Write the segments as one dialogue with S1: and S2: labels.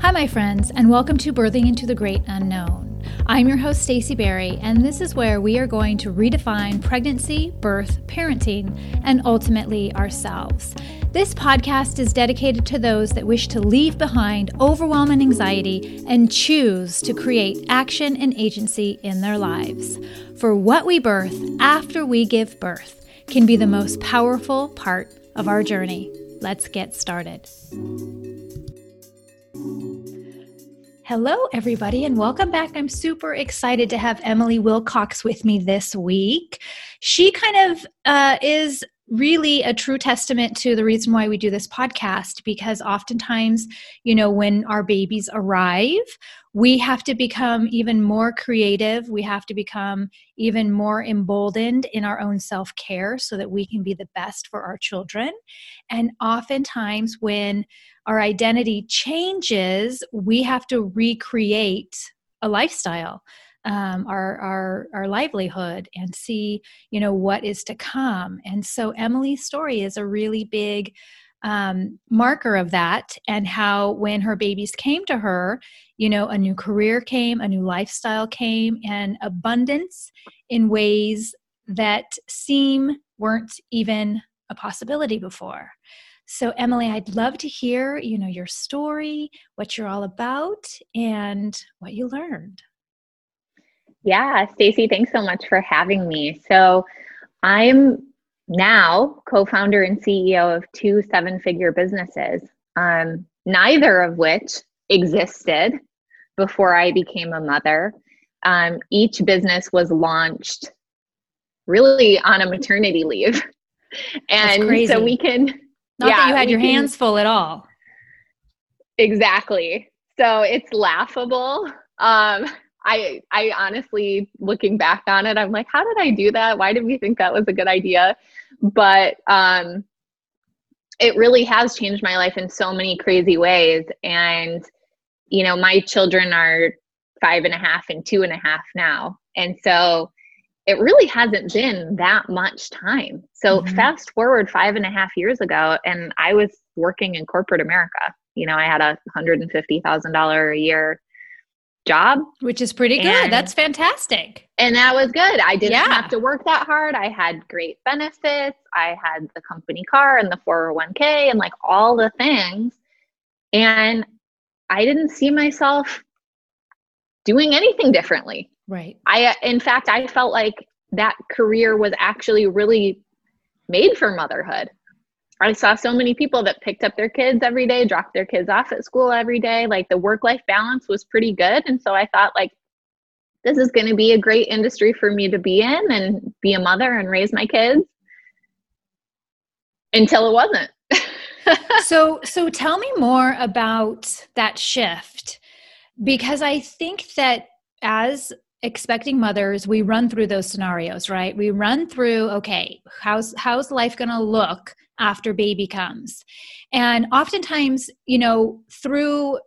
S1: Hi, my friends, and welcome to Birthing into the Great Unknown. I'm your host, Stacey Berry, and this is where we are going to redefine pregnancy, birth, parenting, and ultimately ourselves. This podcast is dedicated to those that wish to leave behind overwhelm and anxiety and choose to create action and agency in their lives. For what we birth after we give birth can be the most powerful part of our journey. Let's get started. Hello, everybody, and welcome back. I'm super excited to have Emily Wilcox with me this week. She kind of uh, is really a true testament to the reason why we do this podcast because oftentimes, you know, when our babies arrive, we have to become even more creative. We have to become even more emboldened in our own self care so that we can be the best for our children. And oftentimes, when our identity changes, we have to recreate a lifestyle. Um, our, our our livelihood and see you know what is to come and so emily's story is a really big um, marker of that and how when her babies came to her you know a new career came a new lifestyle came and abundance in ways that seem weren't even a possibility before so, Emily, I'd love to hear, you know, your story, what you're all about, and what you learned.
S2: Yeah, Stacy, thanks so much for having me. So, I'm now co-founder and CEO of two seven-figure businesses, um, neither of which existed before I became a mother. Um, each business was launched really on a maternity leave. And so we can
S1: not yeah, that you had your can, hands full at all.
S2: Exactly. So it's laughable. Um, I I honestly looking back on it, I'm like, how did I do that? Why did we think that was a good idea? But um, it really has changed my life in so many crazy ways. And you know, my children are five and a half and two and a half now, and so it really hasn't been that much time. So mm-hmm. fast forward five and a half years ago, and I was working in corporate America. You know, I had a hundred and fifty thousand dollar a year job,
S1: which is pretty good. And, That's fantastic.
S2: And that was good. I didn't yeah. have to work that hard. I had great benefits. I had the company car and the 401k and like all the things. And I didn't see myself doing anything differently.
S1: Right.
S2: I, in fact, I felt like that career was actually really made for motherhood. I saw so many people that picked up their kids every day, dropped their kids off at school every day. Like the work life balance was pretty good. And so I thought, like, this is going to be a great industry for me to be in and be a mother and raise my kids until it wasn't.
S1: so so tell me more about that shift because I think that as expecting mothers we run through those scenarios right? We run through okay how's how's life going to look after baby comes? And oftentimes you know through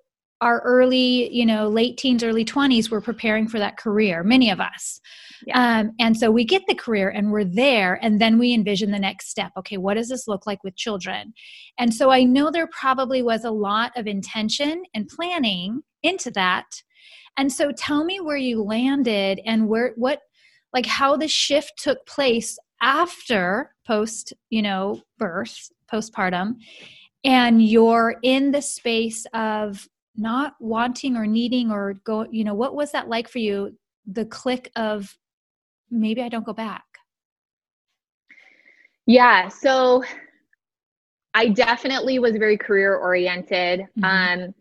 S1: our early you know late teens early 20s we're preparing for that career many of us. Yeah. um, and so we get the career and we're there and then we envision the next step. Okay what does this look like with children? And so i know there probably was a lot of intention and planning into that and so tell me where you landed and where what like how the shift took place after post, you know, birth, postpartum and you're in the space of not wanting or needing or go, you know, what was that like for you? The click of maybe I don't go back.
S2: Yeah, so I definitely was very career oriented. Mm-hmm. Um,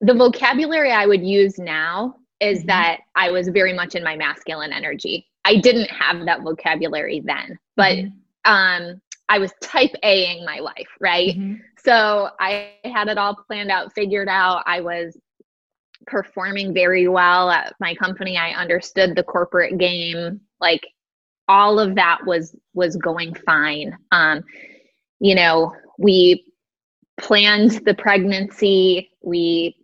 S2: the vocabulary I would use now is mm-hmm. that I was very much in my masculine energy. I didn't have that vocabulary then, but mm-hmm. um, I was type Aing my life, right? Mm-hmm. So I had it all planned out, figured out. I was performing very well at my company. I understood the corporate game. Like all of that was was going fine. Um, you know, we planned the pregnancy. We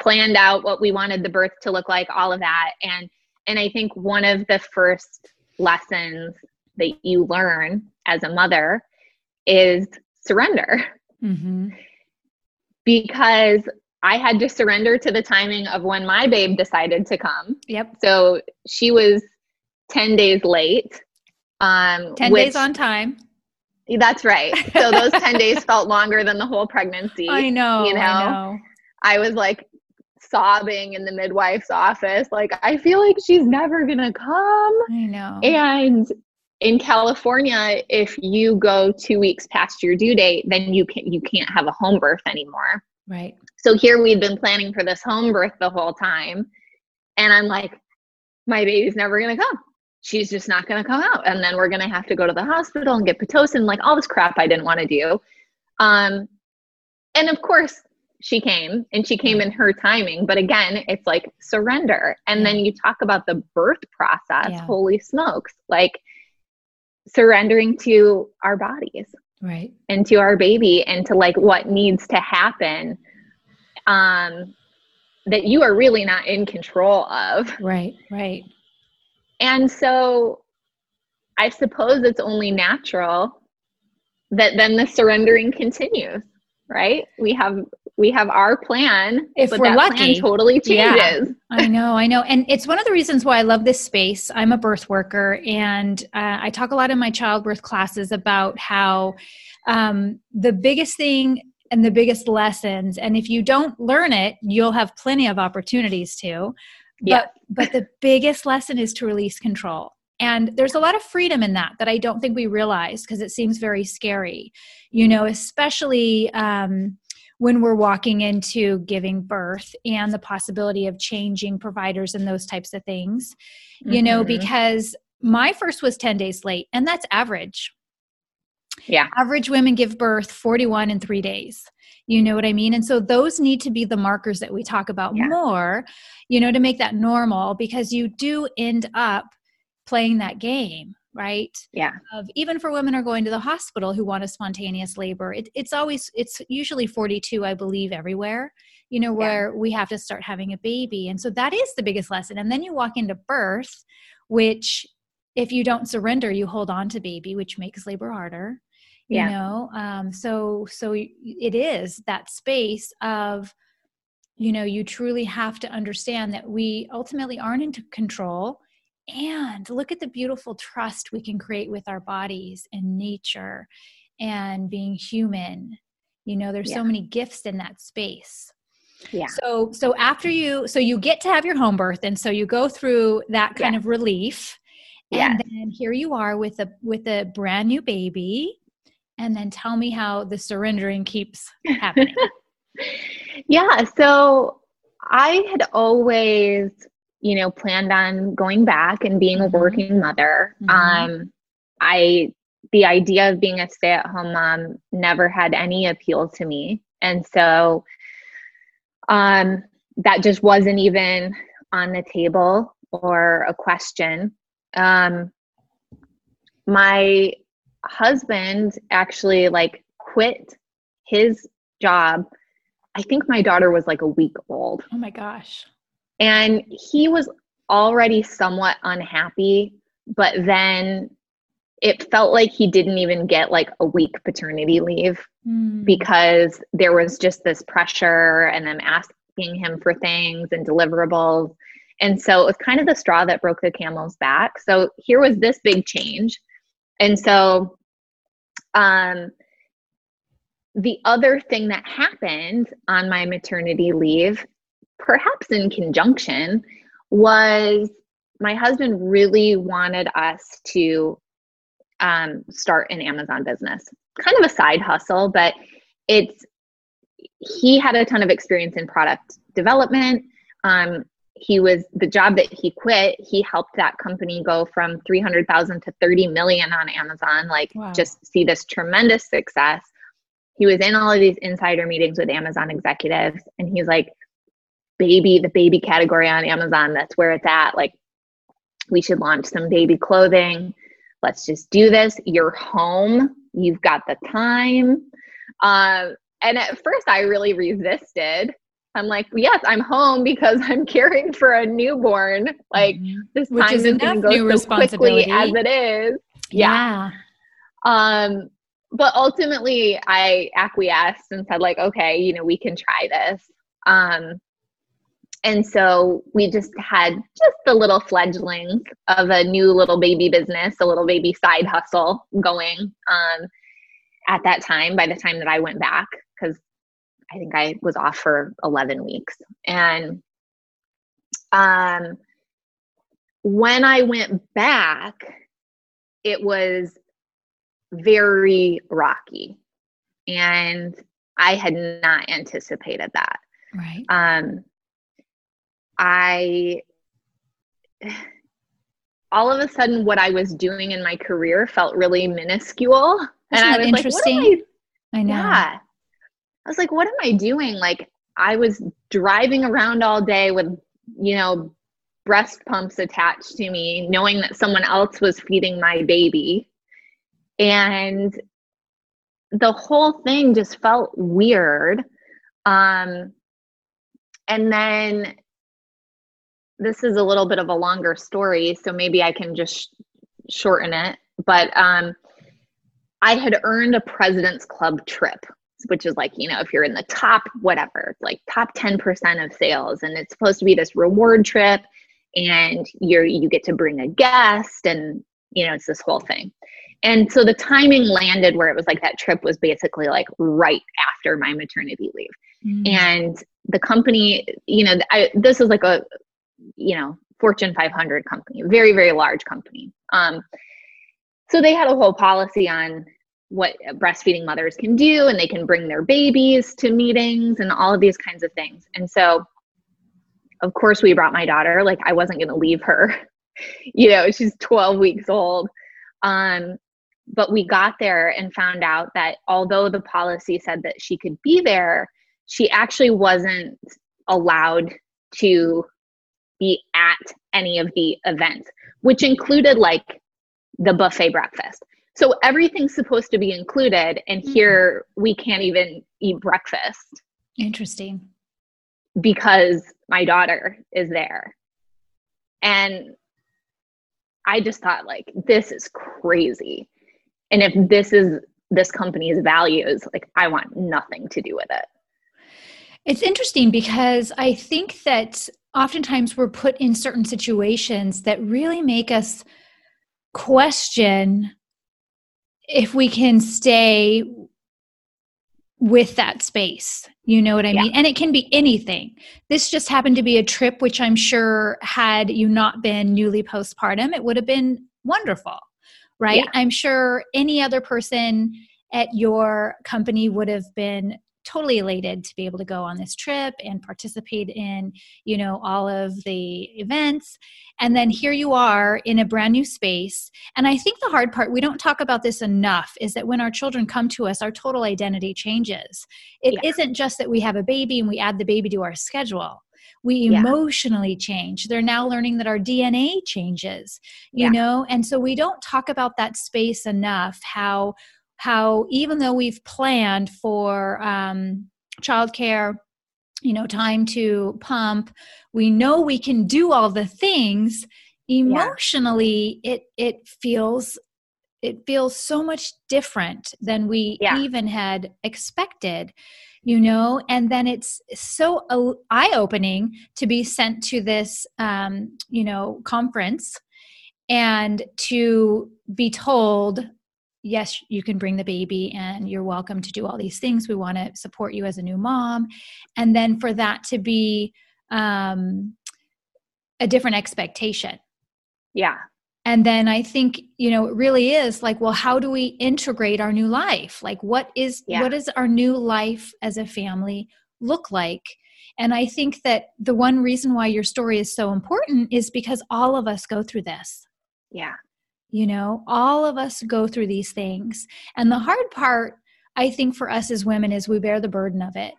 S2: planned out what we wanted the birth to look like, all of that. And and I think one of the first lessons that you learn as a mother is surrender. Mm-hmm. Because I had to surrender to the timing of when my babe decided to come.
S1: Yep.
S2: So she was 10 days late.
S1: Um, 10 which, days on time.
S2: That's right. So those 10 days felt longer than the whole pregnancy.
S1: I know. You know, I, know.
S2: I was like sobbing in the midwife's office. Like, I feel like she's never going to come.
S1: I know.
S2: And in California, if you go two weeks past your due date, then you can you can't have a home birth anymore.
S1: Right.
S2: So here we've been planning for this home birth the whole time. And I'm like, my baby's never gonna come. She's just not gonna come out. And then we're gonna have to go to the hospital and get Pitocin, like all this crap I didn't want to do. Um, and of course, she came and she came in her timing. But again, it's like surrender. And then you talk about the birth process. Yeah. Holy smokes. Like surrendering to our bodies
S1: right
S2: and to our baby and to like what needs to happen um that you are really not in control of
S1: right right
S2: and so i suppose it's only natural that then the surrendering continues right we have we have our plan
S1: if we're lucky.
S2: totally changes.
S1: Yeah, i know i know. And it's one of the reasons why i love this space. I'm a birth worker and uh, i talk a lot in my childbirth classes about how um, the biggest thing and the biggest lessons and if you don't learn it you'll have plenty of opportunities to. Yeah. but but the biggest lesson is to release control. And there's a lot of freedom in that that i don't think we realize because it seems very scary. You know especially um, when we're walking into giving birth and the possibility of changing providers and those types of things mm-hmm. you know mm-hmm. because my first was 10 days late and that's average
S2: yeah
S1: average women give birth 41 in 3 days you know what i mean and so those need to be the markers that we talk about yeah. more you know to make that normal because you do end up playing that game right?
S2: Yeah.
S1: Of even for women who are going to the hospital who want a spontaneous labor it, it's always it's usually 42 i believe everywhere you know where yeah. we have to start having a baby. And so that is the biggest lesson. And then you walk into birth which if you don't surrender you hold on to baby which makes labor harder you yeah. know? Um so so it is that space of you know you truly have to understand that we ultimately aren't in control and look at the beautiful trust we can create with our bodies and nature and being human. You know there's yeah. so many gifts in that space.
S2: Yeah.
S1: So so after you so you get to have your home birth and so you go through that kind yeah. of relief. And yes. then here you are with a with a brand new baby. And then tell me how the surrendering keeps happening.
S2: Yeah. So i had always you know, planned on going back and being a mm-hmm. working mother. Mm-hmm. Um, I, the idea of being a stay at home mom never had any appeal to me. And so, um, that just wasn't even on the table or a question. Um, my husband actually like quit his job. I think my daughter was like a week old.
S1: Oh my gosh.
S2: And he was already somewhat unhappy, but then it felt like he didn't even get like a week paternity leave mm. because there was just this pressure and them asking him for things and deliverables. And so it was kind of the straw that broke the camel's back. So here was this big change. And so um the other thing that happened on my maternity leave perhaps in conjunction, was my husband really wanted us to um, start an Amazon business, kind of a side hustle, but it's he had a ton of experience in product development. Um, he was the job that he quit. He helped that company go from 300,000 to 30 million on Amazon. Like, wow. just see this tremendous success. He was in all of these insider meetings with Amazon executives, and he's like, baby, the baby category on Amazon. That's where it's at. Like, we should launch some baby clothing. Let's just do this. You're home. You've got the time. Um, and at first, I really resisted. I'm like, yes, I'm home because I'm caring for a newborn. Like mm-hmm. this Which time is, is going to go so quickly as it is.
S1: Yeah. yeah.
S2: Um, but ultimately, I acquiesced and said, like, okay, you know, we can try this. Um, and so we just had just the little fledglings of a new little baby business, a little baby side hustle going um, at that time by the time that I went back, because I think I was off for 11 weeks. And um, when I went back, it was very rocky. And I had not anticipated that.
S1: Right.
S2: Um, I all of a sudden what I was doing in my career felt really minuscule.
S1: Isn't and I was interesting? Like, I, I know. Yeah.
S2: I was like, what am I doing? Like I was driving around all day with, you know, breast pumps attached to me, knowing that someone else was feeding my baby. And the whole thing just felt weird. Um, and then this is a little bit of a longer story, so maybe I can just sh- shorten it. But um, I had earned a President's Club trip, which is like, you know, if you're in the top, whatever, like top 10% of sales, and it's supposed to be this reward trip, and you're you get to bring a guest, and you know, it's this whole thing. And so the timing landed where it was like that trip was basically like right after my maternity leave. Mm. And the company, you know, I, this is like a you know, Fortune 500 company, very, very large company. Um, so they had a whole policy on what breastfeeding mothers can do, and they can bring their babies to meetings and all of these kinds of things. And so, of course, we brought my daughter. Like, I wasn't going to leave her. you know, she's 12 weeks old. Um, but we got there and found out that although the policy said that she could be there, she actually wasn't allowed to be at any of the events, which included like the buffet breakfast. So everything's supposed to be included, and mm-hmm. here we can't even eat breakfast.
S1: Interesting.
S2: Because my daughter is there. And I just thought, like, this is crazy. And if this is this company's values, like, I want nothing to do with it.
S1: It's interesting because I think that oftentimes we're put in certain situations that really make us question if we can stay with that space. You know what I yeah. mean? And it can be anything. This just happened to be a trip, which I'm sure, had you not been newly postpartum, it would have been wonderful, right? Yeah. I'm sure any other person at your company would have been totally elated to be able to go on this trip and participate in you know all of the events and then here you are in a brand new space and i think the hard part we don't talk about this enough is that when our children come to us our total identity changes It yeah. not just that we have a baby and we add the baby to our schedule we emotionally yeah. change they're now learning that our dna changes you yeah. know and so we don't talk about that space enough how how even though we've planned for um, childcare you know time to pump we know we can do all the things emotionally yeah. it it feels it feels so much different than we yeah. even had expected you know and then it's so eye opening to be sent to this um, you know conference and to be told yes, you can bring the baby and you're welcome to do all these things. We want to support you as a new mom. And then for that to be um, a different expectation.
S2: Yeah.
S1: And then I think, you know, it really is like, well, how do we integrate our new life? Like what is yeah. what does our new life as a family look like? And I think that the one reason why your story is so important is because all of us go through this.
S2: Yeah.
S1: You know, all of us go through these things. And the hard part, I think, for us as women is we bear the burden of it.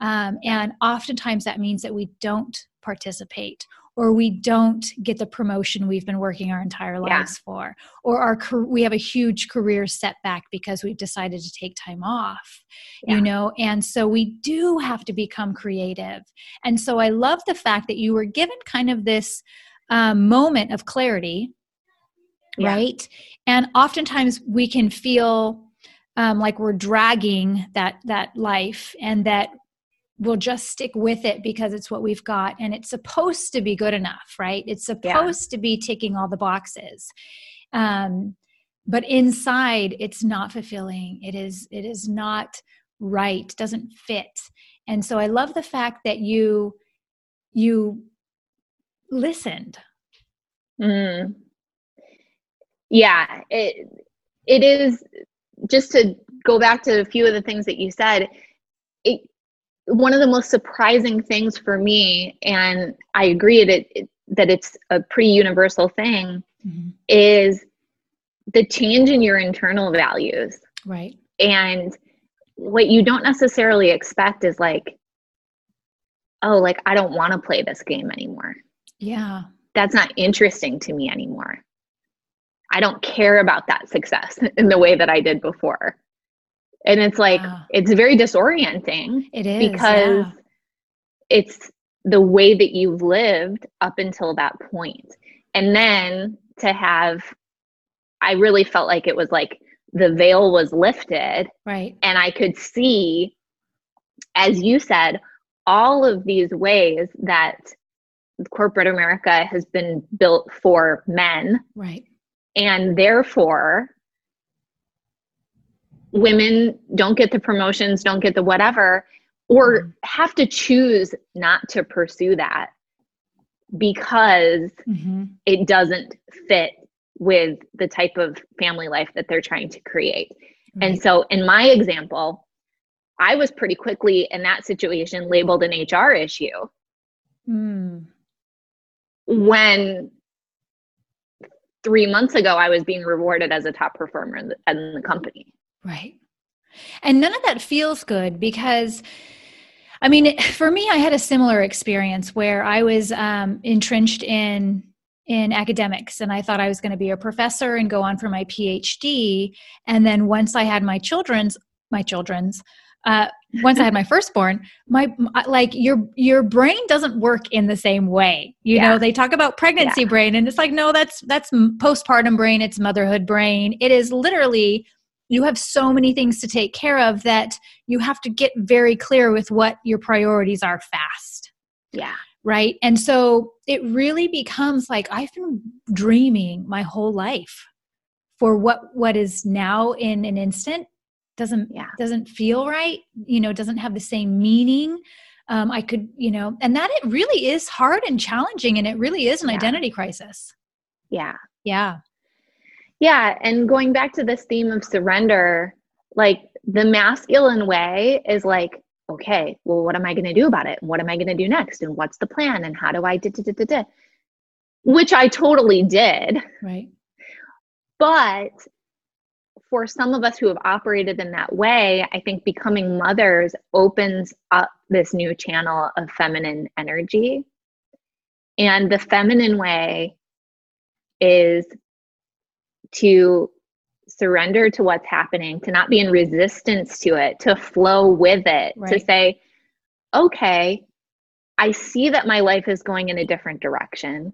S1: Um, and oftentimes that means that we don't participate or we don't get the promotion we've been working our entire lives yeah. for or our we have a huge career setback because we've decided to take time off yeah. you know and so we do have to become creative and so i love the fact that you were given kind of this um, moment of clarity yeah. right? And oftentimes we can feel um, like we're dragging that that life, and that we'll just stick with it because it's what we've got and it's supposed to be good enough right it's supposed yeah. to be ticking all the boxes um, but inside it's not fulfilling it is it is not right doesn't fit and so i love the fact that you you listened
S2: mm. Yeah it it is just to go back to a few of the things that you said it one of the most surprising things for me and i agree that it, that it's a pretty universal thing mm-hmm. is the change in your internal values.
S1: Right.
S2: And what you don't necessarily expect is like oh like i don't want to play this game anymore.
S1: Yeah.
S2: That's not interesting to me anymore i don't care about that success in the way that i did before and it's like yeah. it's very disorienting
S1: it is
S2: because yeah. it's the way that you've lived up until that point and then to have i really felt like it was like the veil was lifted
S1: right
S2: and i could see as you said all of these ways that corporate america has been built for men
S1: right
S2: and therefore women don't get the promotions, don't get the whatever, or mm-hmm. have to choose not to pursue that because mm-hmm. it doesn't fit with the type of family life that they're trying to create. Right. And so, in my example, I was pretty quickly in that situation labeled an HR issue. Mm. When three months ago, I was being rewarded as a top performer in the, in the company.
S1: Right. And none of that feels good because, I mean, for me, I had a similar experience where I was um, entrenched in in academics and I thought I was going to be a professor and go on for my PhD. And then once I had my children's, my children's, uh, once I had my firstborn, my like your your brain doesn't work in the same way. You yeah. know, they talk about pregnancy yeah. brain, and it's like no, that's that's postpartum brain. It's motherhood brain. It is literally you have so many things to take care of that you have to get very clear with what your priorities are fast.
S2: Yeah.
S1: Right. And so it really becomes like I've been dreaming my whole life for what what is now in an instant doesn't yeah. doesn't feel right you know doesn't have the same meaning um, i could you know and that it really is hard and challenging and it really is an yeah. identity crisis
S2: yeah
S1: yeah
S2: yeah. And going back to this theme of surrender, like the masculine way is like, okay, well, what am I going to do about it? What am I going to do next? And what's the plan? And how do I, da, da, da, da, which I totally did.
S1: Right.
S2: But for some of us who have operated in that way, I think becoming mothers opens up this new channel of feminine energy. And the feminine way is to surrender to what's happening, to not be in resistance to it, to flow with it, right. to say, okay, I see that my life is going in a different direction.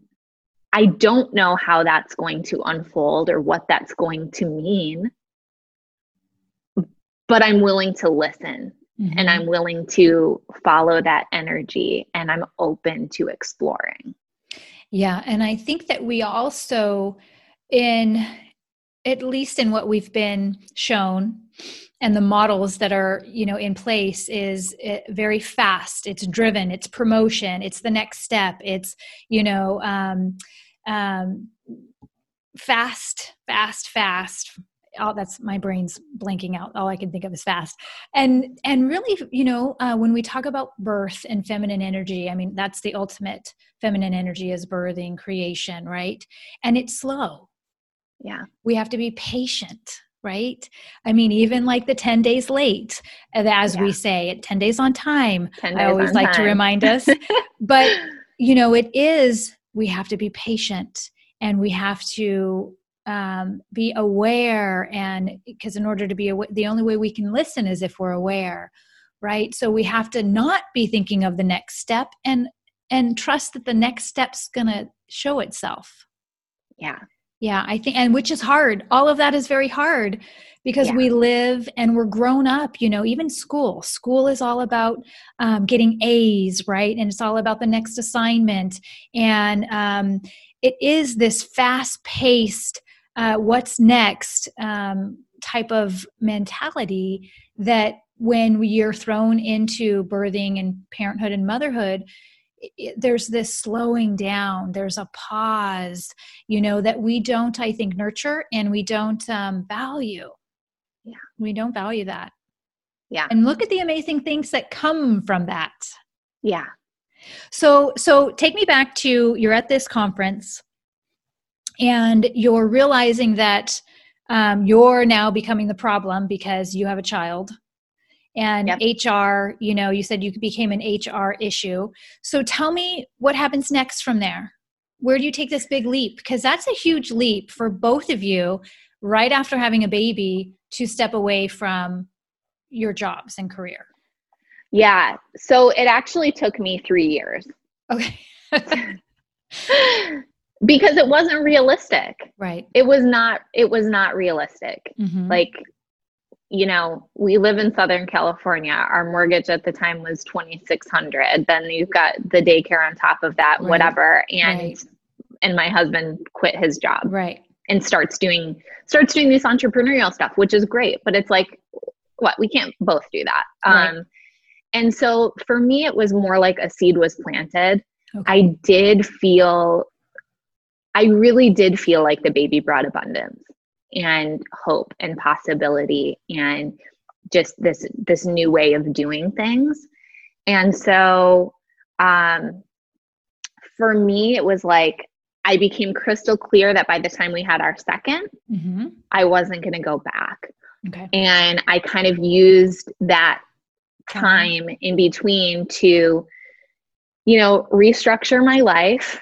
S2: I don't know how that's going to unfold or what that's going to mean, but I'm willing to listen mm-hmm. and I'm willing to follow that energy and I'm open to exploring.
S1: Yeah. And I think that we also, in at least in what we've been shown and the models that are you know in place is eh, very fast it's driven it's promotion it's the next step it's you know um, um, fast fast fast oh that's my brain's blanking out all i can think of is fast and and really you know uh, when we talk about birth and feminine energy i mean that's the ultimate feminine energy is birthing creation right and it's slow
S2: yeah.
S1: We have to be patient, right? I mean, even like the 10 days late, uh, as yeah. we say, at 10 days on time. Days I always like time. to remind us. but, you know, it is, we have to be patient and we have to um, be aware. And because in order to be aware, the only way we can listen is if we're aware, right? So we have to not be thinking of the next step and and trust that the next step's to show itself.
S2: Yeah
S1: Yeah, I think, and which is hard. All of that is very hard because yeah. we live and we're grown up, you know, even school. School is all about um, getting A's, right? And it's all about the next assignment. And um, it is this fast paced, uh, what's next um, type of mentality that when you're thrown into birthing and parenthood and motherhood, it, there's this slowing down there's a pause you know that we don't i think nurture and we don't um, value. Yeah. We don't value that.
S2: Yeah.
S1: And look at the amazing things that come from that.
S2: Yeah.
S1: So so take me back to you're at this conference and you're realizing that um, you're now becoming the problem because you have a child. And yep. hr you know you said you became an hr issue. So tell me what happens next from there. Where do you take this big leap? Because that's a huge leap for both of you right after having a baby to step away from your jobs and career.
S2: Yeah. So it actually took me three years.
S1: Okay
S2: because it wasn't realistic
S1: right
S2: it was not it was not realistic mm-hmm. like you know, we live in Southern California. Our mortgage at the time was 2600 Then you've got the daycare on top of that, right. whatever. And right. and my husband quit his job.
S1: Right.
S2: And starts doing starts doing this entrepreneurial stuff, which is great, but it's like what? We can't both do that. Right. Um and so for me it was more like a seed was planted. Okay. I did feel I really did feel like the baby brought abundance and hope and possibility and just this this new way of doing things and so um for me it was like i became crystal clear that by the time we had our 2nd mm-hmm. i wasn't going to go back okay. and i kind of used that time in between to you know restructure my life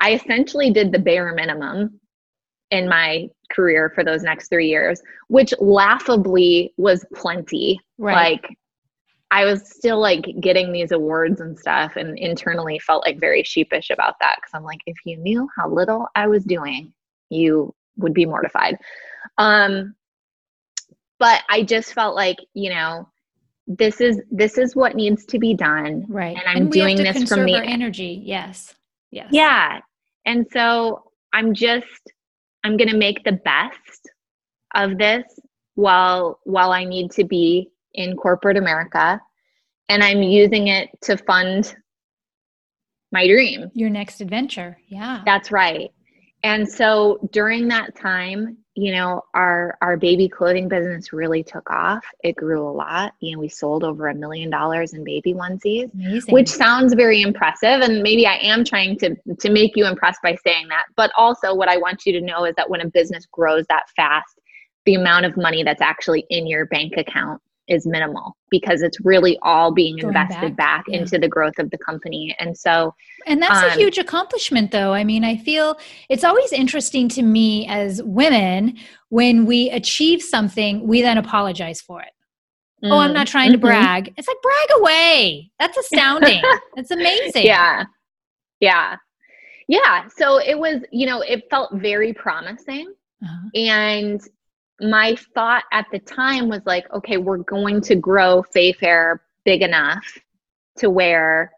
S2: i essentially did the bare minimum in my career for those next three years, which laughably was plenty. Right. Like I was still like getting these awards and stuff and internally felt like very sheepish about that because I'm like, if you knew how little I was doing, you would be mortified. Um but I just felt like, you know, this is this is what needs to be done.
S1: Right.
S2: And I'm and doing this from the
S1: energy. Yes. Yes.
S2: Yeah. And so I'm just I'm going to make the best of this while while I need to be in corporate America and I'm using it to fund my dream.
S1: Your next adventure. Yeah.
S2: That's right. And so during that time, you know, our our baby clothing business really took off. It grew a lot. You know, we sold over a million dollars in baby onesies, Amazing. which sounds very impressive. And maybe I am trying to to make you impressed by saying that. But also, what I want you to know is that when a business grows that fast, the amount of money that's actually in your bank account is minimal because it's really all being Going invested back, back yeah. into the growth of the company. And so,
S1: and that's um, a huge accomplishment, though. I mean, I feel it's always interesting to me as women when we achieve something, we then apologize for it. Mm, oh, I'm not trying mm-hmm. to brag. It's like brag away. That's astounding. That's amazing.
S2: Yeah. Yeah. Yeah. So it was, you know, it felt very promising. Uh-huh. And my thought at the time was like, okay, we're going to grow Fayfair big enough to where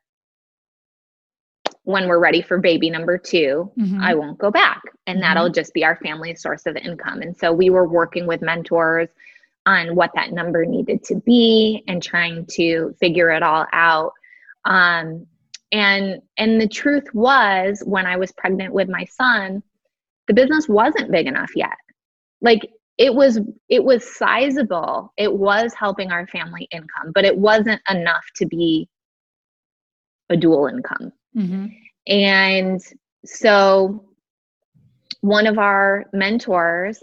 S2: when we're ready for baby number 2 mm-hmm. I won't go back. And mm-hmm. that'll just be our family source of income. And so we were working with mentors on what that number needed to be and trying to figure it all out. Um, and and the truth was when I was pregnant with my son, the business wasn't big enough yet. Like it was it was sizable. It was helping our family income but it wasn't enough to be a dual income. Mm-hmm. and so one of our mentors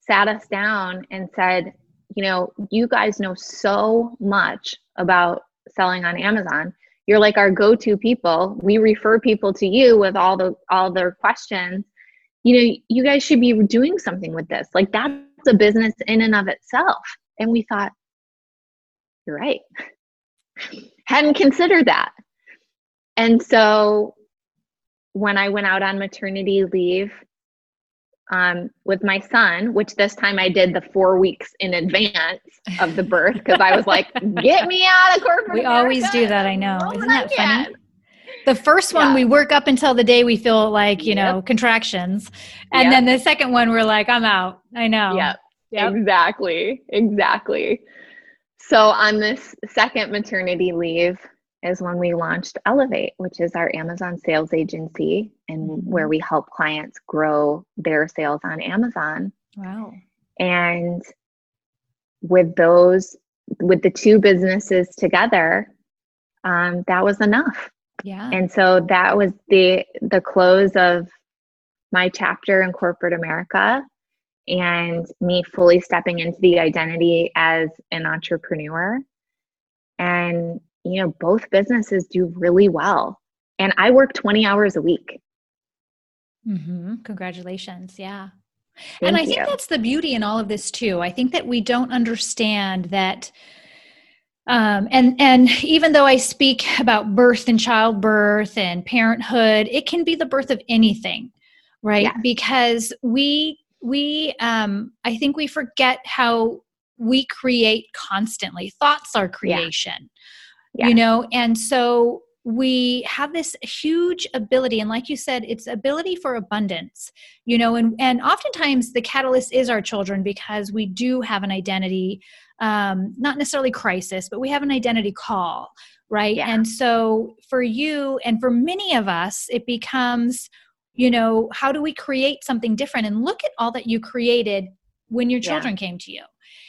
S2: sat us down and said you know you guys know so much about selling on amazon. You're like our go-to people. We refer people to you with all the all their questions you know, you guys should be doing something with this. Like that's a business in and of itself. And we thought, you're right. Hadn't considered that. And so when I went out on maternity leave, um, with my son, which this time I did the four weeks in advance of the birth because I was like, get me out of corporate.
S1: We
S2: America
S1: always do that, I know. Isn't that funny? The first one
S2: Yeah.
S1: we work up until the day we feel like, you know, contractions. And
S2: Yep.
S1: then the second one we're like, I'm out. I know.
S2: Yep.
S1: Yep.
S2: Exactly. Exactly. So on this second maternity leave is when we launched Elevate, which is our Amazon sales agency and
S1: Mhm.
S2: where we help clients grow their sales on Amazon.
S1: Wow.
S2: And with those, with the two businesses together, um, that was enough.
S1: Yeah.
S2: And so that was the the close of my chapter in corporate America and me fully stepping into the identity as an entrepreneur. And you know, both businesses do really well. And I work 20 hours a week.
S1: Mm-hmm. Congratulations. Yeah.
S2: Thank
S1: and I
S2: you.
S1: think that's the beauty in all of this too. I think that we don't understand that um, and and even though I speak about birth and childbirth and parenthood, it can be the birth of anything, right?
S2: Yes.
S1: Because we we um, I think we forget how we create constantly. Thoughts are creation,
S2: Yeah.
S1: you know, and so we have this huge ability and like you said it's ability for abundance you know and and oftentimes the catalyst is our children because we do have an identity um not necessarily crisis but we have an identity call right
S2: Yeah.
S1: and so for you and for many of us it becomes you know how do we create something different and look at all that you created when your
S2: Yeah.
S1: children came to you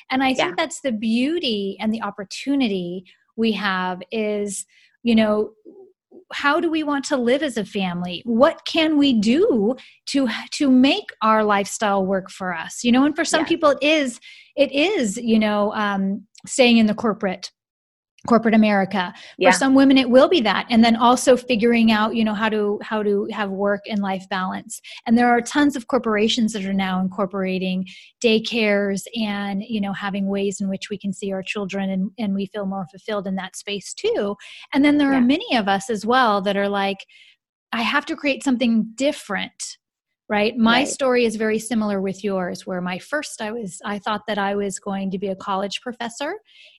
S1: and i think
S2: Yeah.
S1: that's the beauty and the opportunity we have is you know how do we want to live as a family what can we do to to make our lifestyle work for us you know and for some
S2: Yes.
S1: people it is it is you know um staying in the corporate corporate america
S2: Yeah.
S1: for some women it will be that and then also figuring out you know how to how to have work and life balance and there are tons of corporations that are now incorporating daycares and you know having ways in which we can see our children and, and we feel more fulfilled in that space too and then there
S2: Yeah.
S1: are many of us as well that are like i have to create something different right my
S2: Right.
S1: story is very similar with yours where my first i was i thought that i was going to be a college professor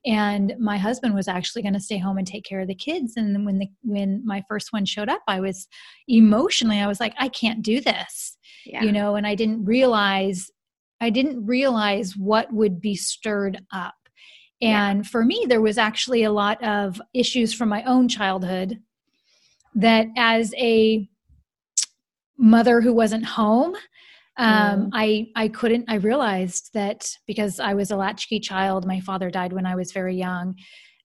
S1: and my husband was actually going to stay home and take care of the kids and when the when my first one showed up i was emotionally i was like i can't do this
S2: yeah.
S1: you know and i didn't realize i didn't realize what would be stirred up
S2: Yeah.
S1: and for me there was actually a lot of issues from my own childhood that as a mother who wasn't home um,
S2: Mm.
S1: I I couldn't. I realized that because I was a latchkey child, my father died when I was very young.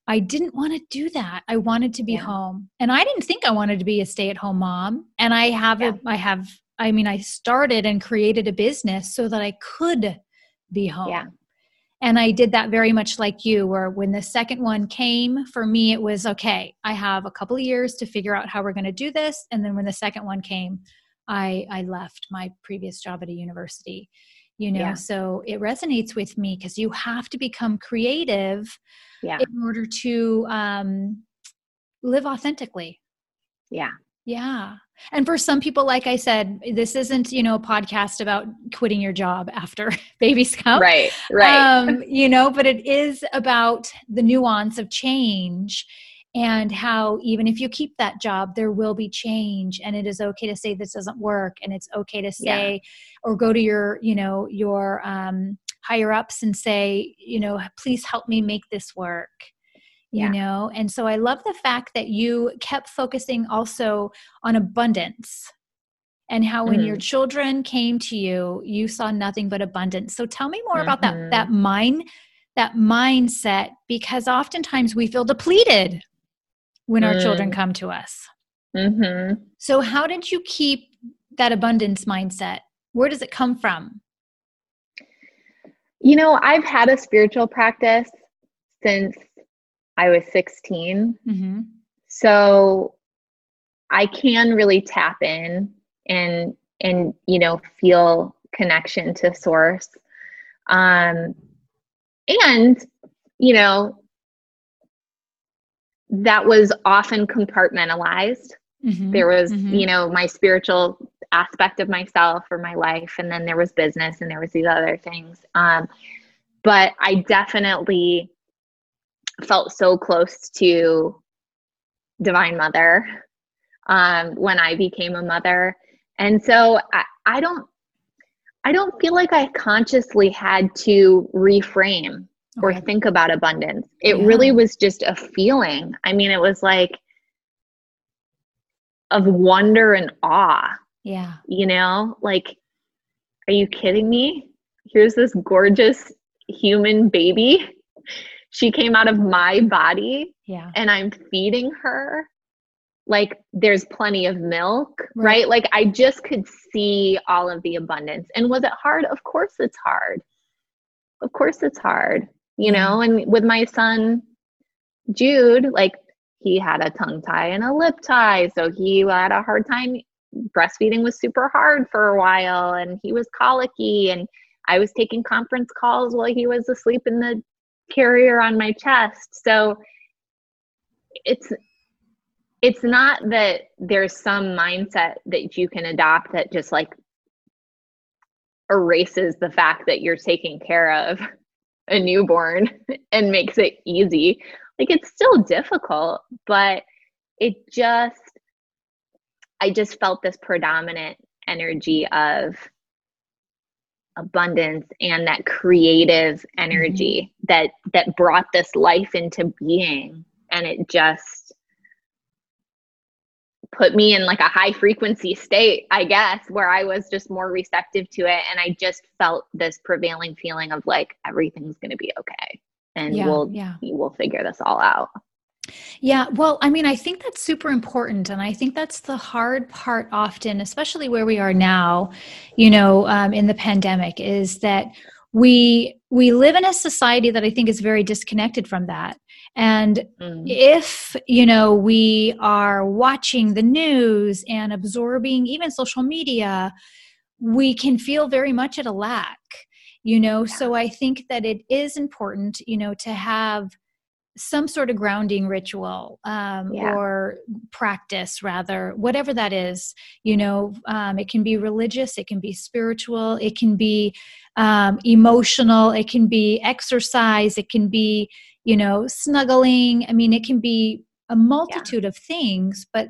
S1: I didn't want to do that. I wanted to be
S2: Yeah.
S1: home, and I didn't think I wanted to be a stay-at-home mom. And I have
S2: Yeah.
S1: a, I have. I mean, I started and created a business so that I could be home.
S2: Yeah.
S1: And I did that very much like you, where when the second one came, for me, it was okay, I have a couple of years to figure out how we're going to do this. And then when the second one came, I, I left my previous job at a university, you know,
S2: Yeah.
S1: so it resonates with me because you have to become creative
S2: yeah.
S1: in order to um, live authentically.
S2: Yeah.
S1: Yeah. And for some people, like I said, this isn't, you know, a podcast about quitting your job after babies come
S2: Right. Right.
S1: um, you know, but it is about the nuance of change and how even if you keep that job, there will be change, and it is okay to say this doesn't work, and it's okay to
S2: Yeah.
S1: say or go to your, you know, your um, higher ups and say, you know, please help me make this work. You know, and so I love the fact that you kept focusing also on abundance and how when
S2: Mm-hmm.
S1: your children came to you you saw nothing but abundance so tell me more about that that mind that mindset because oftentimes we feel depleted when our children
S2: Mm.
S1: come to us
S2: hmm
S1: so how did you keep that abundance mindset where does it come from
S2: You know, I've had a spiritual practice since I was 16.
S1: mm-hmm.
S2: So I can really tap in and and you know feel connection to source. Um and you know that was often compartmentalized.
S1: Mm-hmm.
S2: There was,
S1: Mhm.
S2: you know, my spiritual aspect of myself or my life and then there was business and there was these other things um, but i definitely felt so close to divine mother um, when i became a mother and so I, I don't i don't feel like i consciously had to reframe or think about abundance it yeah. really was just a feeling i mean it was like of wonder and awe.
S1: Yeah.
S2: You know, like, are you kidding me? Here's this gorgeous human baby. She came out of my body.
S1: Yeah.
S2: And I'm feeding her. Like, there's plenty of milk, right. right? Like, I just could see all of the abundance. And was it hard? Of course it's hard. Of course it's hard, you know? And with my son, Jude, like, he had a tongue tie and a lip tie. So he had a hard time. Breastfeeding was super hard for a while and he was colicky. And I was taking conference calls while he was asleep in the carrier on my chest. So it's it's not that there's some mindset that you can adopt that just like erases the fact that you're taking care of a newborn and makes it easy like it's still difficult but it just i just felt this predominant energy of abundance and that creative energy mm-hmm. that that brought this life into being and it just put me in like a high frequency state i guess where i was just more receptive to it and i just felt this prevailing feeling of like everything's going to be okay and yeah, we'll yeah. we'll figure this all out.
S1: Yeah, well, I mean, I think that's super important. And I think that's the hard part often, especially where we are now, you know, um, in the pandemic, is that we we live in a society that I think is very disconnected from that. And mm. if, you know, we are watching the news and absorbing even social media, we can feel very much at a lack you know yeah. so i think that it is important you know to have some sort of grounding ritual um, yeah. or practice rather whatever that is you know um, it can be religious it can be spiritual it can be um, emotional it can be exercise it can be you know snuggling. I mean it can be a multitude yeah. of things but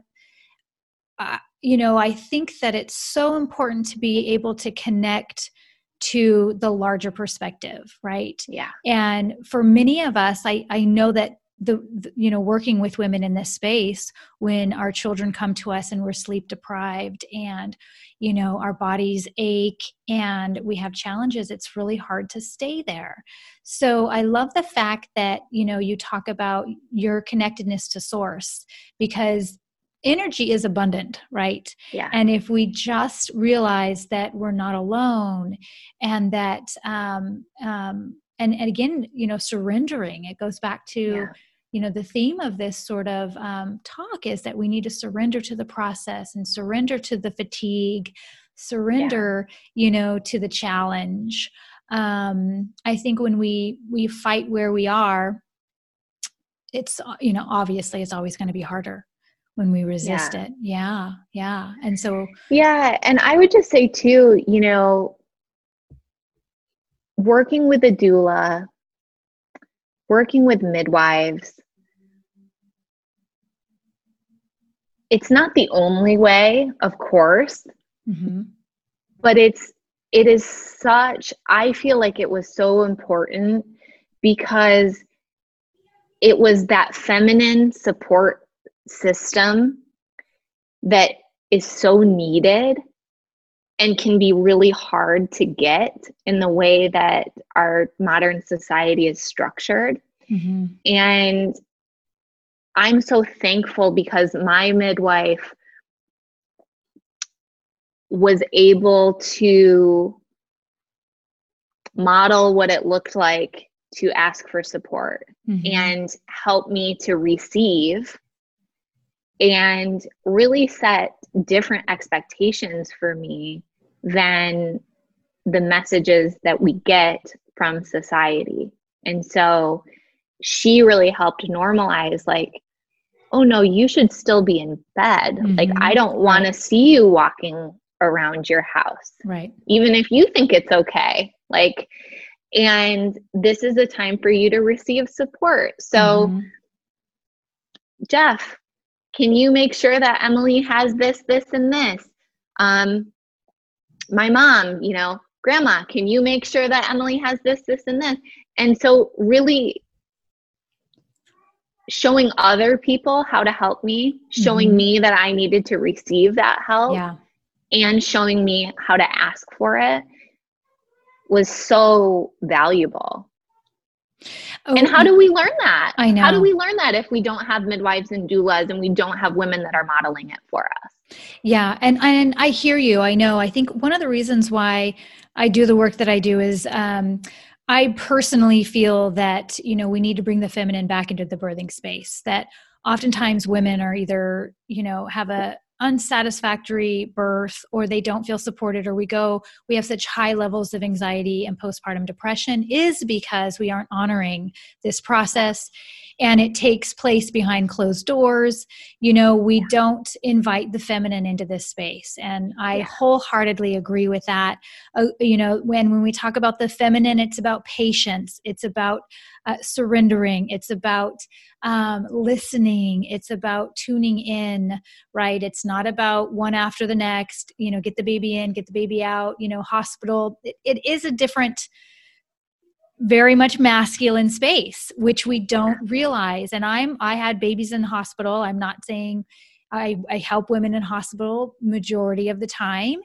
S1: uh, you know i think that it's so important to be able to connect to the larger perspective right?
S2: Yeah.
S1: And for many of us i i know that the, the, you know working with women in this space when our children come to us and we're sleep deprived and you know our bodies ache and we have challenges it's really hard to stay there so i love the fact that you know you talk about your connectedness to source because energy is abundant, right?
S2: Yeah.
S1: And if we just realize that we're not alone and that, um, um, and, and again, you know, surrendering, it goes back to, yeah. You know, the theme of this sort of um, talk is that we need to surrender to the process and surrender to the fatigue, surrender, yeah. you know, to the challenge. Um, I think when we we fight where we are, it's you know obviously it's always going to be harder when we resist yeah. it. Yeah. Yeah. And so,
S2: yeah. And I would just say, too, you know, working with a doula, working with midwives, it's not the only way, of course, mm-hmm. but it's, it is such, I feel like it was so important because it was that feminine support system that is so needed and can be really hard to get in the way that our modern society is structured. Mm-hmm. And I'm so thankful because my midwife was able to model what it looked like to ask for support mm-hmm. and help me to receive and really set different expectations for me than the messages that we get from society. And so she really helped normalize, like, oh no, you should still be in bed. Mm-hmm. Like, I don't want to see you walking around your house.
S1: Right.
S2: Even if you think it's okay. Like, and this is a time for you to receive support. So, mm-hmm. Jeff, can you make sure that Emily has this, this, and this? Um, my mom, you know, grandma, can you make sure that Emily has this, this, and this? And so, really showing other people how to help me, showing mm-hmm. me that I needed to receive that help,
S1: yeah.
S2: and showing me how to ask for it was so valuable. Oh, and how do we learn that?
S1: I know.
S2: How do we learn that if we don't have midwives and doulas and we don't have women that are modeling it for us?
S1: Yeah, and and I hear you. I know. I think one of the reasons why I do the work that I do is um, I personally feel that you know we need to bring the feminine back into the birthing space. That oftentimes women are either you know have a unsatisfactory birth or they don't feel supported or we go we have such high levels of anxiety and postpartum depression is because we aren't honoring this process and it takes place behind closed doors. You know we don't invite the feminine into this space and i wholeheartedly agree with that. Uh, you know when when we talk about the feminine it's about patience it's about uh, surrendering it's about um, listening it's about tuning in right? It's not about one after the next you know get the baby in get the baby out you know hospital. It, it is a different very much masculine space which we don't realize. And i'm i had babies in hospital. I'm not saying i i help women in hospital majority of the time.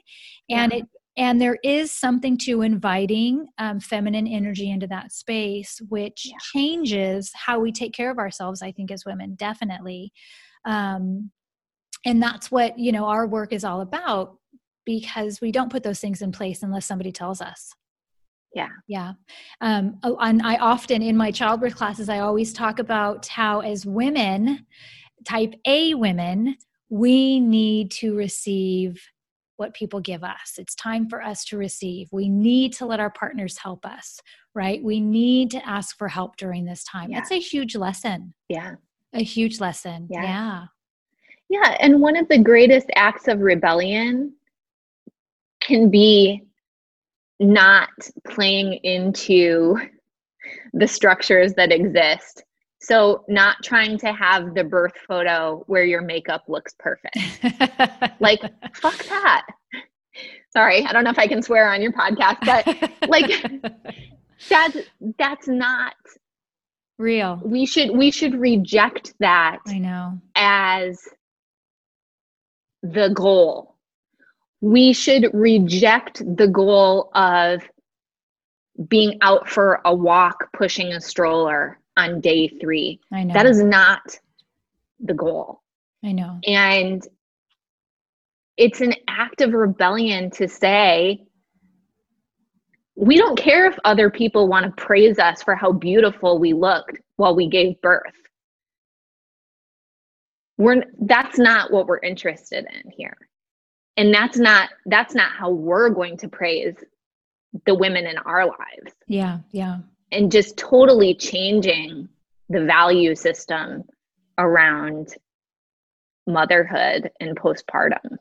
S1: And yeah. it and there is something to inviting um, feminine energy into that space which yeah. changes how we take care of ourselves i think as women definitely. Um, and that's what you know our work is all about because we don't put those things in place unless somebody tells us
S2: yeah.
S1: Yeah. Um, oh, and i often in my childbirth classes i always talk about how as women type a women we need to receive what people give us. It's time for us to receive. We need to let our partners help us right? We need to ask for help during this time. Yeah. that's a huge lesson.
S2: Yeah.
S1: A huge lesson. Yeah. yeah.
S2: Yeah and one of the greatest acts of rebellion can be not playing into the structures that exist. So, not trying to have the birth photo where your makeup looks perfect. like, fuck that. Sorry, I don't know if I can swear on your podcast, but like, that's that's not
S1: real.
S2: We should we should reject that.
S1: I know
S2: as the goal we should reject the goal of being out for a walk pushing a stroller on day three.
S1: I know.
S2: That is not the goal.
S1: I know.
S2: And it's an act of rebellion to say, we don't care if other people want to praise us for how beautiful we looked while we gave birth. We're that's not what we're interested in here and that's not that's not how we're going to praise the women in our lives
S1: yeah yeah
S2: and just totally changing the value system around motherhood and postpartum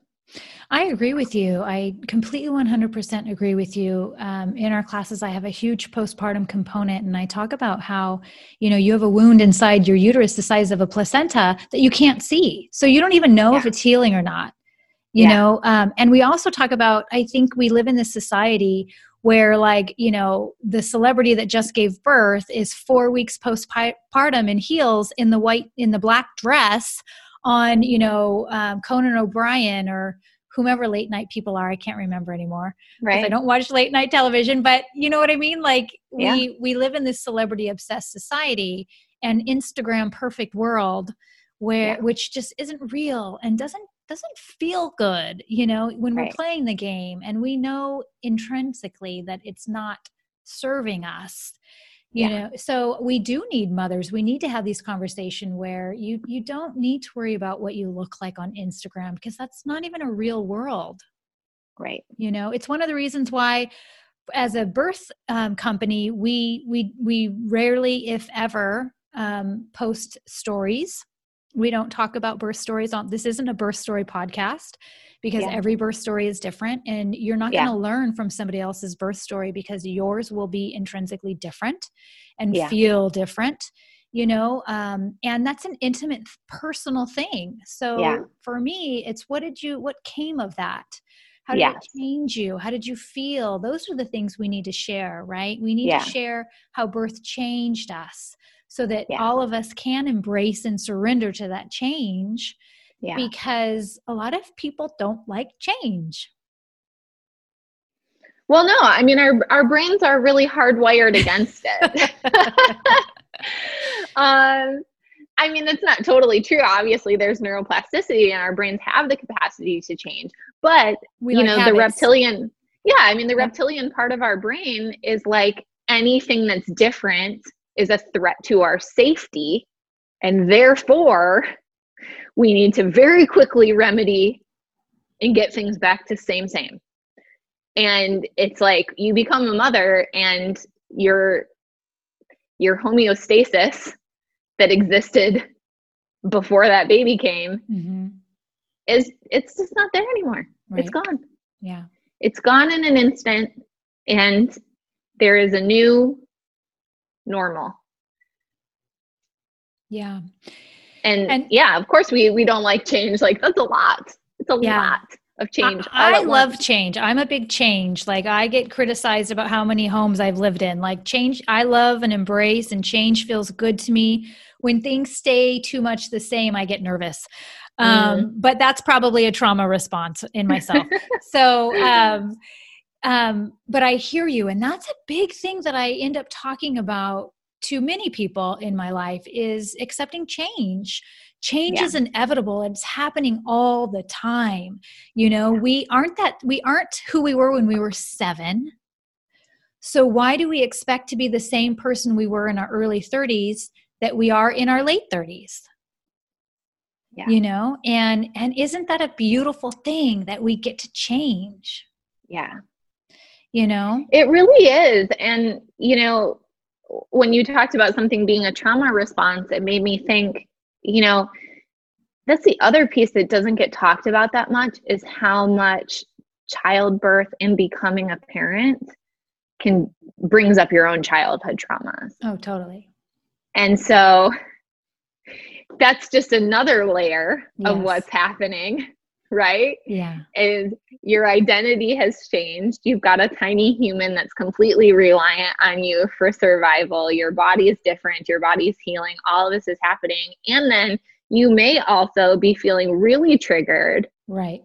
S1: I agree with you. I completely 100% agree with you. Um, in our classes, I have a huge postpartum component, and I talk about how, you know, you have a wound inside your uterus the size of a placenta that you can't see. So you don't even know yeah. if it's healing or not you yeah. know um, and we also talk about i think we live in this society where like you know the celebrity that just gave birth is four weeks postpartum in heels in the white in the black dress on you know um, conan o'brien or whomever late night people are i can't remember anymore
S2: right
S1: i don't watch late night television but you know what i mean like yeah. we we live in this celebrity obsessed society and instagram perfect world where yeah. which just isn't real and doesn't doesn't feel good, you know, when right. we're playing the game and we know intrinsically that it's not serving us you yeah. know so we do need mothers we need to have these conversation where you you don't need to worry about what you look like on instagram because that's not even a real world
S2: right
S1: you know it's one of the reasons why as a birth um, company we we we rarely if ever um, post stories We don't talk about birth stories on this isn't a birth story podcast because yeah. every birth story is different and you're not yeah. going to learn from somebody else's birth story because yours will be intrinsically different and yeah. feel different you know um, and that's an intimate personal thing so for me it's what did you what came of that how did yes. it change you how did you feel those are the things we need to share right we need to share how birth changed us so that all of us can embrace and surrender to that change yeah. because a lot of people don't like change.
S2: Well, no, I mean, our, our brains are really hardwired against it. um, I mean, that's not totally true. Obviously, there's neuroplasticity, and our brains have the capacity to change. But we you like know, habits. the reptilian, yeah, I mean, the reptilian part of our brain is like anything that's different is a threat to our safety, and therefore, we need to very quickly remedy and get things back to same same and it's like you become a mother and your your homeostasis that existed before that baby came mm-hmm. is it's just not there anymore right. it's gone
S1: yeah
S2: it's gone in an instant and there is a new normal.
S1: Yeah.
S2: And, and yeah of course we we don't like change. Like that's a lot. It's a yeah. lot of change
S1: i, I love change. I'm a big change. Like i get criticized about how many homes i've lived in. Like change i love and embrace and change feels good to me. When things stay too much the same i get nervous. Um, mm. but that's probably a trauma response in myself. So um, um, but i hear you and that's a big thing that i end up talking about to many people in my life is accepting change. Change yeah. is inevitable. It's happening all the time. You know we aren't that we aren't who we were when we were 7 so why do we expect to be the same person we were in our early 30s that we are in our late 30s yeah. you know and and isn't that a beautiful thing that we get to change?
S2: Yeah
S1: you know
S2: it really is and you know when you talked about something being a trauma response, it made me think, you know, that's the other piece that doesn't get talked about that much is how much childbirth and becoming a parent can brings up your own childhood traumas.
S1: Oh, totally.
S2: And so that's just another layer yes. of what's happening right?
S1: Yeah.
S2: Is your identity has changed. You've got a tiny human that's completely reliant on you for survival. Your body is different, your body's healing, all of this is happening. And then you may also be feeling really triggered.
S1: Right.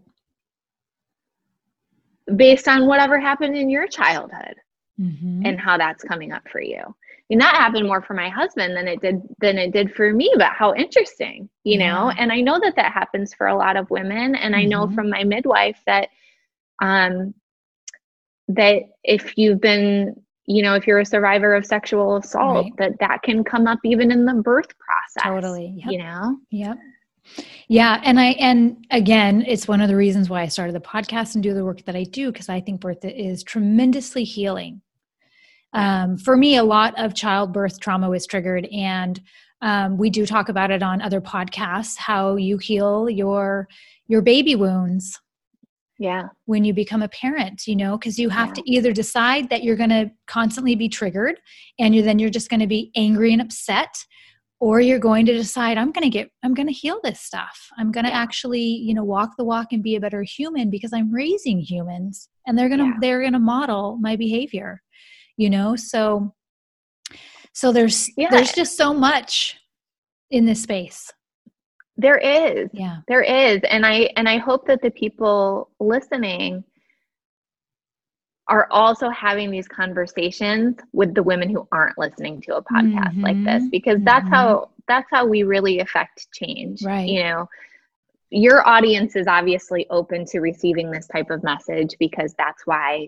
S2: Based on whatever happened in your childhood mm-hmm. and how that's coming up for you and that happened more for my husband than it did than it did for me but how interesting you yeah. know and i know that that happens for a lot of women and i know mm-hmm. from my midwife that um that if you've been you know if you're a survivor of sexual assault right. that that can come up even in the birth process
S1: totally
S2: yep. you know
S1: yep yeah and i and again it's one of the reasons why i started the podcast and do the work that i do because i think birth is tremendously healing um, for me, a lot of childbirth trauma was triggered, and um, we do talk about it on other podcasts how you heal your your baby wounds.
S2: Yeah.
S1: When you become a parent, you know, because you have yeah. to either decide that you're going to constantly be triggered, and you're, then you're just going to be angry and upset, or you're going to decide i'm going to get i'm going to heal this stuff i'm going to yeah. actually you know walk the walk and be a better human because i'm raising humans and they're going to yeah. they're going to model my behavior you know so so there's yeah. there's just so much in this space
S2: there is
S1: yeah
S2: there is and i and i hope that the people listening are also having these conversations with the women who aren't listening to a podcast mm-hmm. like this mm-hmm. because that's mm-hmm. how that's how we really affect change
S1: right
S2: you know your audience is obviously open to receiving this type of message because that's why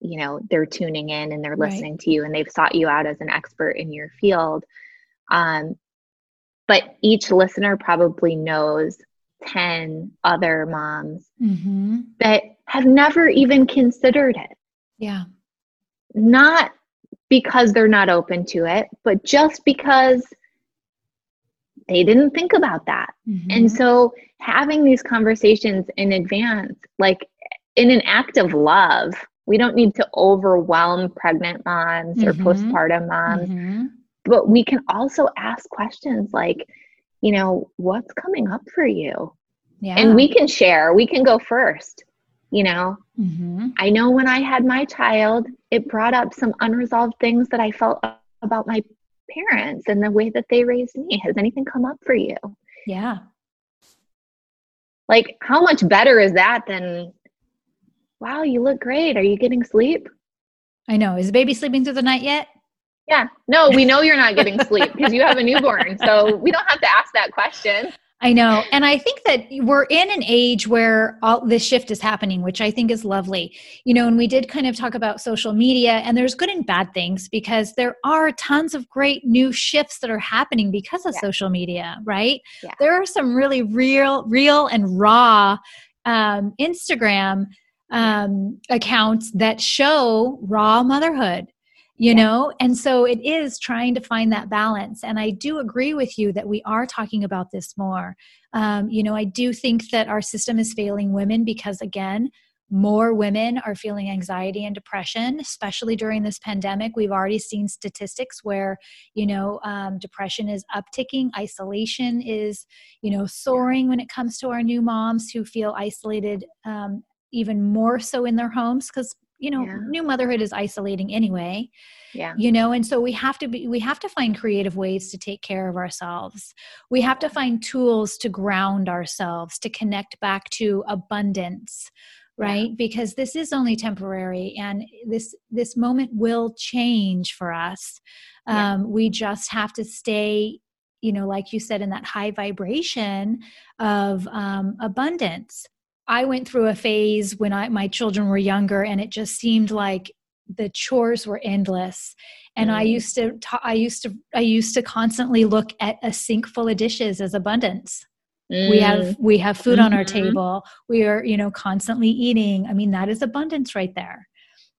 S2: you know they're tuning in and they're listening right. to you and they've sought you out as an expert in your field um, but each listener probably knows 10 other moms mm-hmm. that have never even considered it
S1: yeah
S2: not because they're not open to it but just because they didn't think about that. Mm-hmm. And so having these conversations in advance, like in an act of love, we don't need to overwhelm pregnant moms mm-hmm. or postpartum moms, mm-hmm. but we can also ask questions like, you know, what's coming up for you? Yeah. And we can share, we can go first. You know, mm-hmm. I know when I had my child, it brought up some unresolved things that I felt about my parents and the way that they raised me. Has anything come up for you?
S1: Yeah.
S2: Like, how much better is that than, wow, you look great. Are you getting sleep?
S1: I know. Is the baby sleeping through the night yet?
S2: Yeah. No, we know you're not getting sleep because you have a newborn. So we don't have to ask that question.
S1: I know. And I think that we're in an age where all this shift is happening, which I think is lovely. You know, and we did kind of talk about social media, and there's good and bad things because there are tons of great new shifts that are happening because of yeah. social media, right? Yeah. There are some really real, real and raw um, Instagram um, accounts that show raw motherhood you yeah. know? And so it is trying to find that balance. And i do agree with you that we are talking about this more. Um, you know i do think that our system is failing women because again more women are feeling anxiety and depression especially during this pandemic. We've already seen statistics where you know um, depression is upticking isolation is you know soaring when it comes to our new moms who feel isolated um, even more so in their homes because you know yeah. new motherhood is isolating anyway
S2: yeah
S1: you know and so we have to be we have to find creative ways to take care of ourselves we have to find tools to ground ourselves to connect back to abundance right yeah. because this is only temporary and this this moment will change for us yeah. um, we just have to stay you know like you said in that high vibration of um, abundance I went through a phase when I, my children were younger, and it just seemed like the chores were endless. And mm. I used to, ta- I used to, I used to constantly look at a sink full of dishes as abundance. Mm. We have, we have food mm-hmm. on our mm-hmm. table. We are, you know, constantly eating. I mean, that is abundance right there.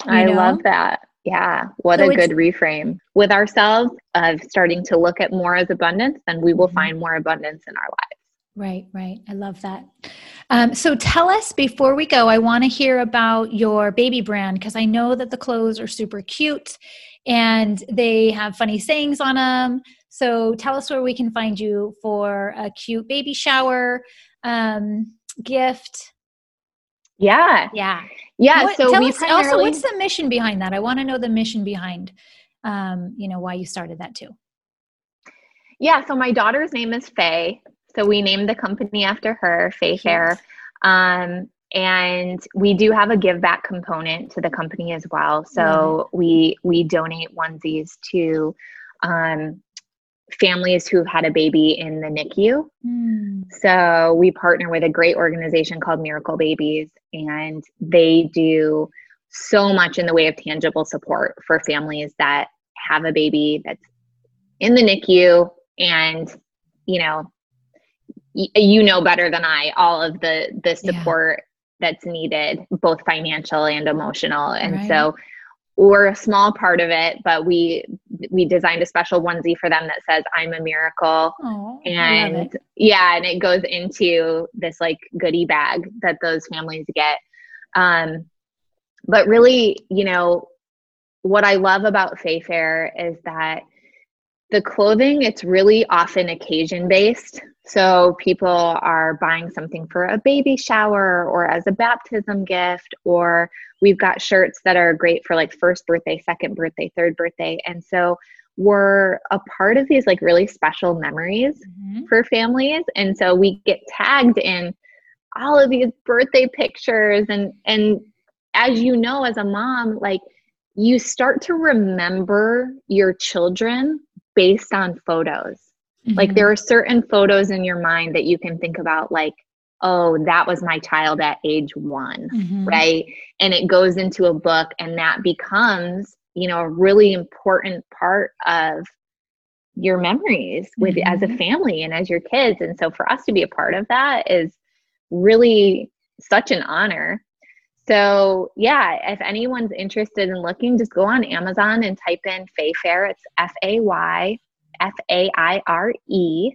S2: I know? love that. Yeah. What so a good reframe with ourselves of starting to look at more as abundance, then we will mm-hmm. find more abundance in our lives.
S1: Right, right. I love that. Um, so tell us before we go, I want to hear about your baby brand because I know that the clothes are super cute and they have funny sayings on them. So tell us where we can find you for a cute baby shower um, gift.
S2: Yeah.
S1: Yeah.
S2: Yeah.
S1: What, so we us, primarily... also, what's the mission behind that? I want to know the mission behind, um, you know, why you started that too.
S2: Yeah. So my daughter's name is Faye. So we named the company after her, Fayfaire. Um, and we do have a give back component to the company as well. So we we donate onesies to um, families who've had a baby in the NICU. Mm. So we partner with a great organization called Miracle Babies, and they do so much in the way of tangible support for families that have a baby that's in the NICU and you know you know better than I all of the the support yeah. that's needed, both financial and emotional. And right. so we're a small part of it, but we we designed a special onesie for them that says "I'm a miracle," oh, and yeah, and it goes into this like goodie bag that those families get. Um, but really, you know, what I love about Fayfaire is that the clothing it's really often occasion based so people are buying something for a baby shower or as a baptism gift, or we've got shirts that are great for like first birthday, second birthday, third birthday. And so we're a part of these like really special memories mm-hmm. for families. And so we get tagged in all of these birthday pictures and and as you know as a mom like you start to remember your children based on photos Mm-hmm. Like there are certain photos in your mind that you can think about, like, oh, that was my child at age one, mm-hmm. right? And it goes into a book, and that becomes, you know, a really important part of your memories with mm-hmm. as a mm-hmm. family and as your kids. And so for us to be a part of that is really such an honor. So, yeah, if anyone's interested in looking, just go on Amazon and type in Fayfaire. It's F A Y F A I R E.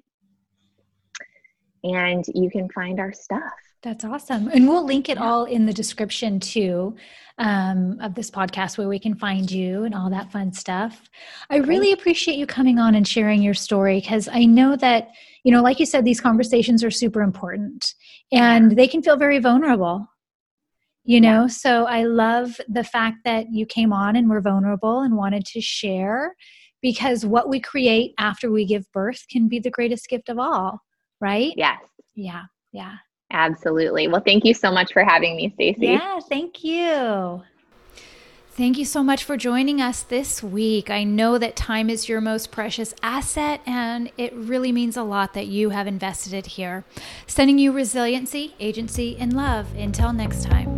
S2: and you can find our stuff.
S1: That's awesome. And we'll link it all in the description too um, of this podcast where we can find you and all that fun stuff. I really appreciate you coming on and sharing your story because I know that, you know, like you said, these conversations are super important and they can feel very vulnerable. You know, yeah. so I love the fact that you came on and were vulnerable and wanted to share because what we create after we give birth can be the greatest gift of all, right?
S2: Yes.
S1: Yeah. Yeah.
S2: Absolutely. Well, thank you so much for having me, Stacy.
S1: Yeah, thank you. Thank you so much for joining us this week. I know that time is your most precious asset, and it really means a lot that you have invested it here. Sending you resiliency, agency, and love. Until next time.